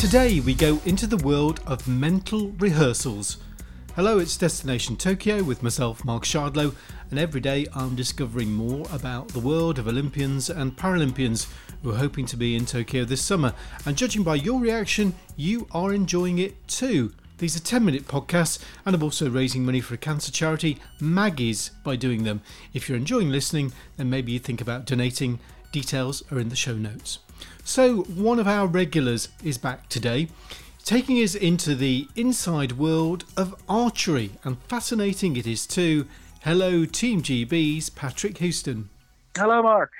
Today we go into the world of mental rehearsals. Hello, it's Destination Tokyo with myself, Mark Shardlow, and every day I'm discovering more about the world of Olympians and Paralympians who are hoping to be in Tokyo this summer. And judging by your reaction, you are enjoying it too. These are 10 minute podcasts, and I'm also raising money for a cancer charity, Maggie's, by doing them. If you're enjoying listening, then maybe you think about donating. Details are in the show notes. So, one of our regulars is back today, taking us into the inside world of archery, and fascinating it is too. Hello, Team GB's Patrick Huston. Hello, Mark.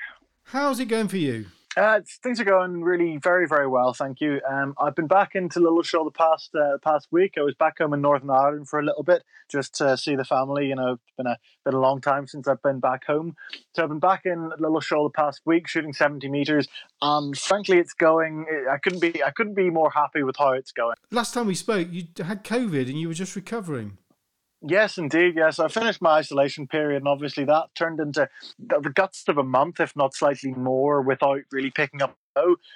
How's it going for you? Uh, things are going really very, very well, thank you. Um, I've been back into Lilleshall the past uh, past week. I was back home in Northern Ireland for a little bit, just to see the family. You know, it's been a been a long time since I've been back home. So I've been back in Lilleshall the past week, shooting seventy meters, and frankly, it's going. I couldn't be I couldn't be more happy with how it's going. Last time we spoke, you had COVID and you were just recovering. Yes, indeed. Yes, I finished my isolation period, and obviously that turned into the guts of a month, if not slightly more, without really picking up.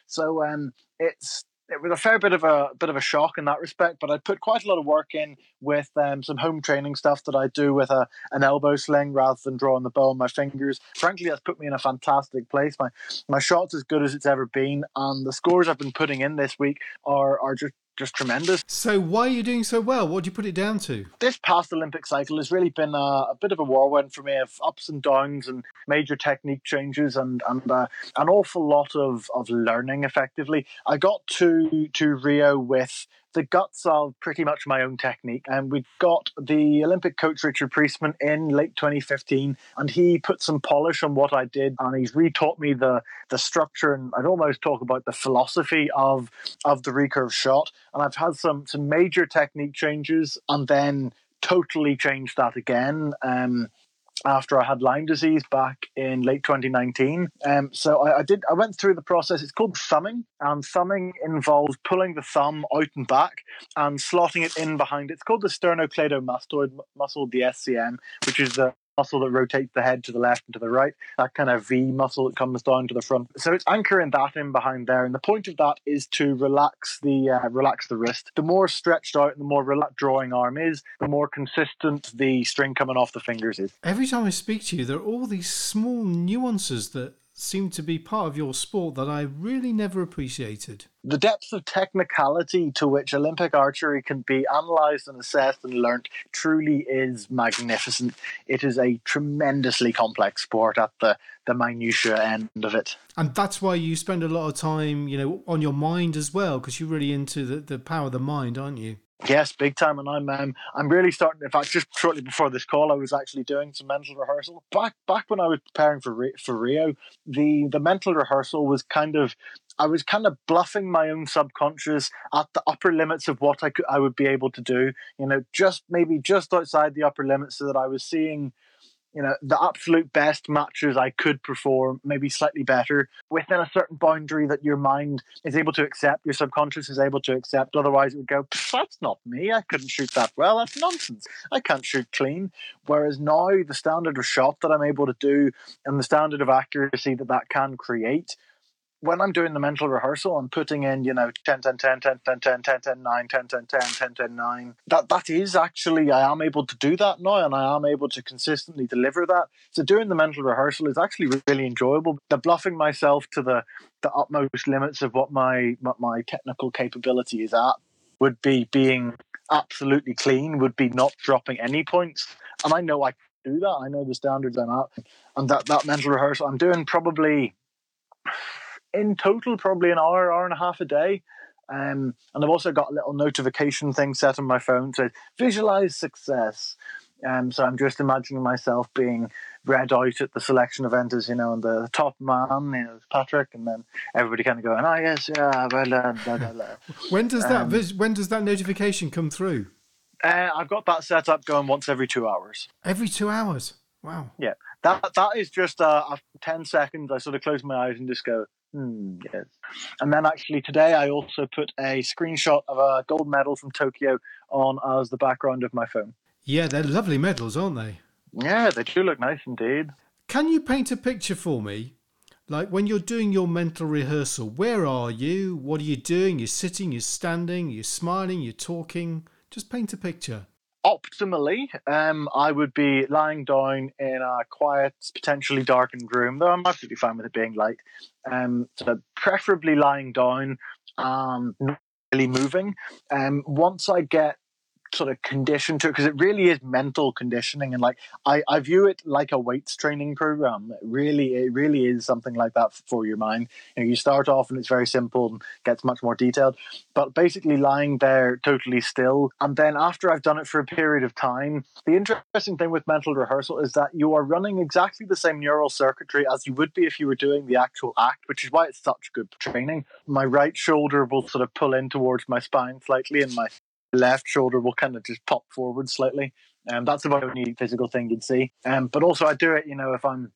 So um, it's it was a fair bit of a bit of a shock in that respect, but I put quite a lot of work in with um, some home training stuff that I do with a an elbow sling rather than drawing the bow on my fingers. Frankly, that's put me in a fantastic place. My my shot's as good as it's ever been, and the scores I've been putting in this week are are just just tremendous. So why are you doing so well? What do you put it down to? This past Olympic cycle has really been a, a bit of a whirlwind for me of ups and downs and major technique changes and and uh, an awful lot of, of learning. Effectively, I got to to Rio with the guts of pretty much my own technique. And we got the Olympic coach Richard Priestman in late 2015, and he put some polish on what I did, and he's retaught me the the structure and I'd almost talk about the philosophy of of the recurve shot. And I've had some some major technique changes, and then totally changed that again. Um, after I had Lyme disease back in late 2019. Um, so I, I, did. I went through the process. It's called thumbing, and thumbing involves pulling the thumb out and back and slotting it in behind. It's called the sternocleidomastoid muscle, the SCM, which is the muscle that rotates the head to the left and to the right, that kind of V muscle that comes down to the front. So it's anchoring that in behind there, and the point of that is to relax the uh, relax the wrist. The more stretched out and the more relaxed drawing arm is, the more consistent the string coming off the fingers is. Every time I speak to you, there are all these small nuances that seem to be part of your sport that I really never appreciated. The depth of technicality to which Olympic archery can be analysed and assessed and learnt truly is magnificent. It is a tremendously complex sport at the, the minutiae end of it. And that's why you spend a lot of time, you know, on your mind as well, because you're really into the, the power of the mind, aren't you? Yes, big time, and I'm um, I'm really starting. In fact, just shortly before this call, I was actually doing some mental rehearsal. Back back when I was preparing for for Rio, the the mental rehearsal was kind of I was kind of bluffing my own subconscious at the upper limits of what I could I would be able to do. You know, just maybe just outside the upper limits, so that I was seeing you know the absolute best matches I could perform, maybe slightly better within a certain boundary that your mind is able to accept, your subconscious is able to accept. Otherwise, it would go, "That's not me. I couldn't shoot that well. That's nonsense. I can't shoot clean." Whereas now, the standard of shot that I'm able to do and the standard of accuracy that that can create when I'm doing the mental rehearsal, I'm putting in, you know, 10, 10, 10, 10, 10, 10, 10, 10, 9, 10, 10, 10, 10, 10, 9. That, that is actually, I am able to do that now and I am able to consistently deliver that. So doing the mental rehearsal is actually really enjoyable. The bluffing myself to the, the utmost limits of what my, what my technical capability is at would be being absolutely clean, would be not dropping any points. And I know I do that. I know the standards I'm at. And that, that mental rehearsal, I'm doing probably in total probably an hour, hour and a half a day. Um, and I've also got a little notification thing set on my phone to visualize success. Um, so I'm just imagining myself being read out at the selection event as, you know, and the top man, you know, Patrick, and then everybody kind of going, oh, yes, yeah, well blah, blah, blah. When does that, um, when does that notification come through? Uh, I've got that set up going once every two hours. Every two hours? Wow. Yeah. That, that is just uh, 10 seconds, I sort of close my eyes and just go, Hmm, yes. And then actually today I also put a screenshot of a gold medal from Tokyo on as the background of my phone. Yeah, they're lovely medals, aren't they? Yeah, they do look nice indeed. Can you paint a picture for me Like when you're doing your mental rehearsal, where are you? What are you doing? You're sitting, you're standing, you're smiling, you're talking. Just paint a picture optimally, um, I would be lying down in a quiet, potentially darkened room, though I'm absolutely fine with it being light. Um, so preferably lying down and not really moving. Um, once I get sort of conditioned to it because it really is mental conditioning and like I, I view it like a weights training program. It really it really is something like that for your mind. You, know, you start off and it's very simple and gets much more detailed but basically lying there totally still and then after I've done it for a period of time the interesting thing with mental rehearsal is that you are running exactly the same neural circuitry as you would be if you were doing the actual act which is why it's such good training. My right shoulder will sort of pull in towards my spine slightly and my left shoulder will kind of just pop forward slightly. And um, that's about the only physical thing you'd see. Um, but also, I do it, you know, if I'm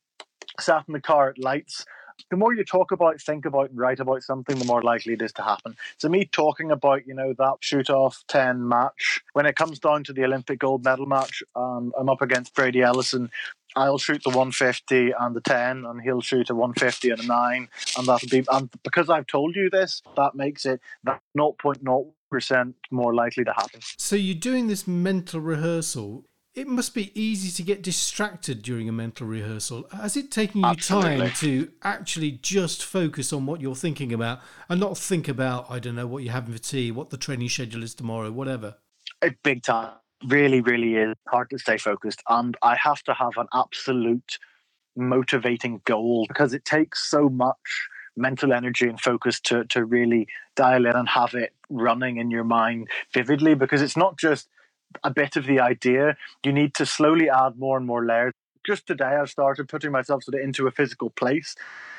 sat in the car at lights, the more you talk about, think about, and write about something, the more likely it is to happen. So, me talking about, you know, that shoot off 10 match, when it comes down to the Olympic gold medal match, um, I'm up against Brady Ellison. I'll shoot the 150 and the 10, and he'll shoot a 150 and a 9. And that'll be, and because I've told you this, that makes it that 0.0 percent more likely to happen. So you're doing this mental rehearsal. It must be easy to get distracted during a mental rehearsal. Has it taken you Absolutely. time to actually just focus on what you're thinking about and not think about, I don't know, what you're having for tea, what the training schedule is tomorrow, whatever? A big time. Really, really is hard to stay focused. And I have to have an absolute motivating goal because it takes so much mental energy and focus to to really dial in and have it running in your mind vividly because it's not just a bit of the idea you need to slowly add more and more layers just today I've started putting myself sort of into a physical place.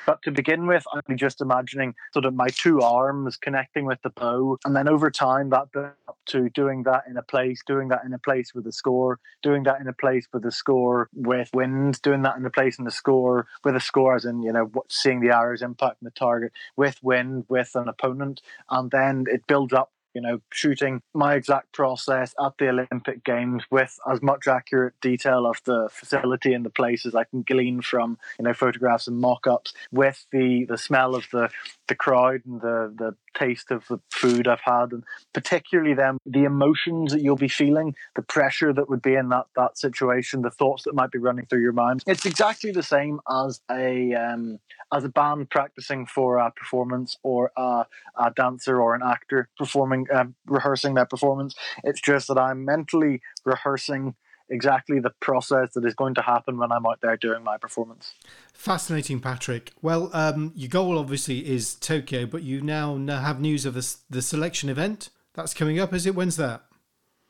But to begin with, I'm just imagining sort of my two arms connecting with the bow, and then over time that built up to doing that in a place, doing that in a place with a score, doing that in a place with a score with wind, doing that in a place in the score with a score, as in you know seeing the arrows impact the target with wind with an opponent, and then it builds up you know, shooting my exact process at the Olympic Games with as much accurate detail of the facility and the places I can glean from, you know, photographs and mock-ups with the, the smell of the, the crowd and the, the taste of the food I've had, and particularly then the emotions that you'll be feeling, the pressure that would be in that that situation, the thoughts that might be running through your mind. It's exactly the same as a um, as a band practicing for a performance or a, a dancer or an actor performing uh, rehearsing their performance. It's just that I'm mentally rehearsing exactly the process that is going to happen when I'm out there doing my performance. Fascinating, Patrick. Well, um, your goal obviously is Tokyo, but you now have news of the, the selection event that's coming up. Is it? When's that?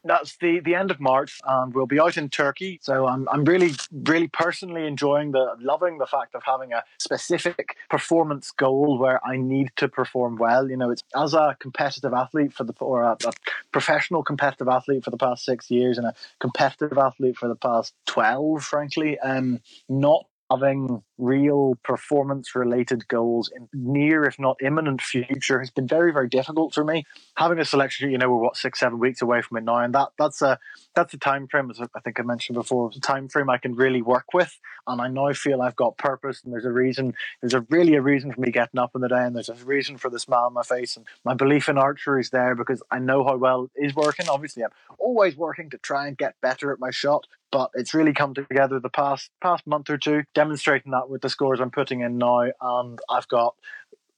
That's the the end of March, and we'll be out in Turkey. So I'm I'm really really personally enjoying the loving the fact of having a specific performance goal where I need to perform well. You know, it's as a competitive athlete for the or a, a professional competitive athlete for the past six years and a competitive athlete for the past twelve, frankly, um, not having real performance related goals in near if not imminent future has been very very difficult for me. Having a selection you know we're what six seven weeks away from it now and that that's a that's a time frame as i think i mentioned before it's a time frame i can really work with and i now feel i've got purpose and there's a reason there's a really a reason for me getting up in the day and there's a reason for the smile on my face and my belief in archery is there because i know how well it is working. Obviously i'm always working to try and get better at my shot but it's really come together the past past month or two, demonstrating that with the scores I'm putting in now, and I've got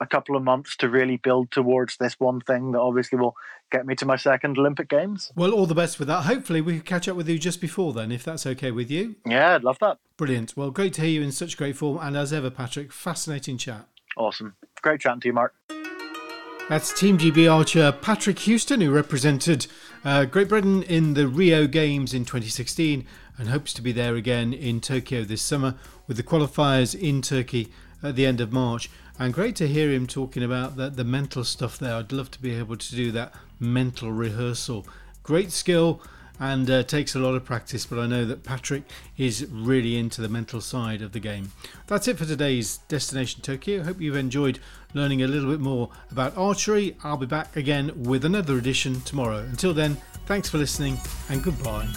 a couple of months to really build towards this one thing that obviously will get me to my second Olympic Games. Well, all the best with that. Hopefully, we can catch up with you just before then, if that's okay with you. Yeah, I'd love that. Brilliant. Well, great to hear you in such great form, and as ever, Patrick, fascinating chat. Awesome. Great chatting to you, Mark. That's Team GB Archer Patrick Huston, who represented uh, Great Britain in the Rio Games in 2016 and hopes to be there again in Tokyo this summer with the qualifiers in Turkey at the end of March. And great to hear him talking about the, the mental stuff there. I'd love to be able to do that mental rehearsal. Great skill and uh, takes a lot of practice, but I know that Patrick is really into the mental side of the game. That's it for today's Destination Tokyo. Hope you've enjoyed learning a little bit more about archery. I'll be back again with another edition tomorrow. Until then, thanks for listening and goodbye.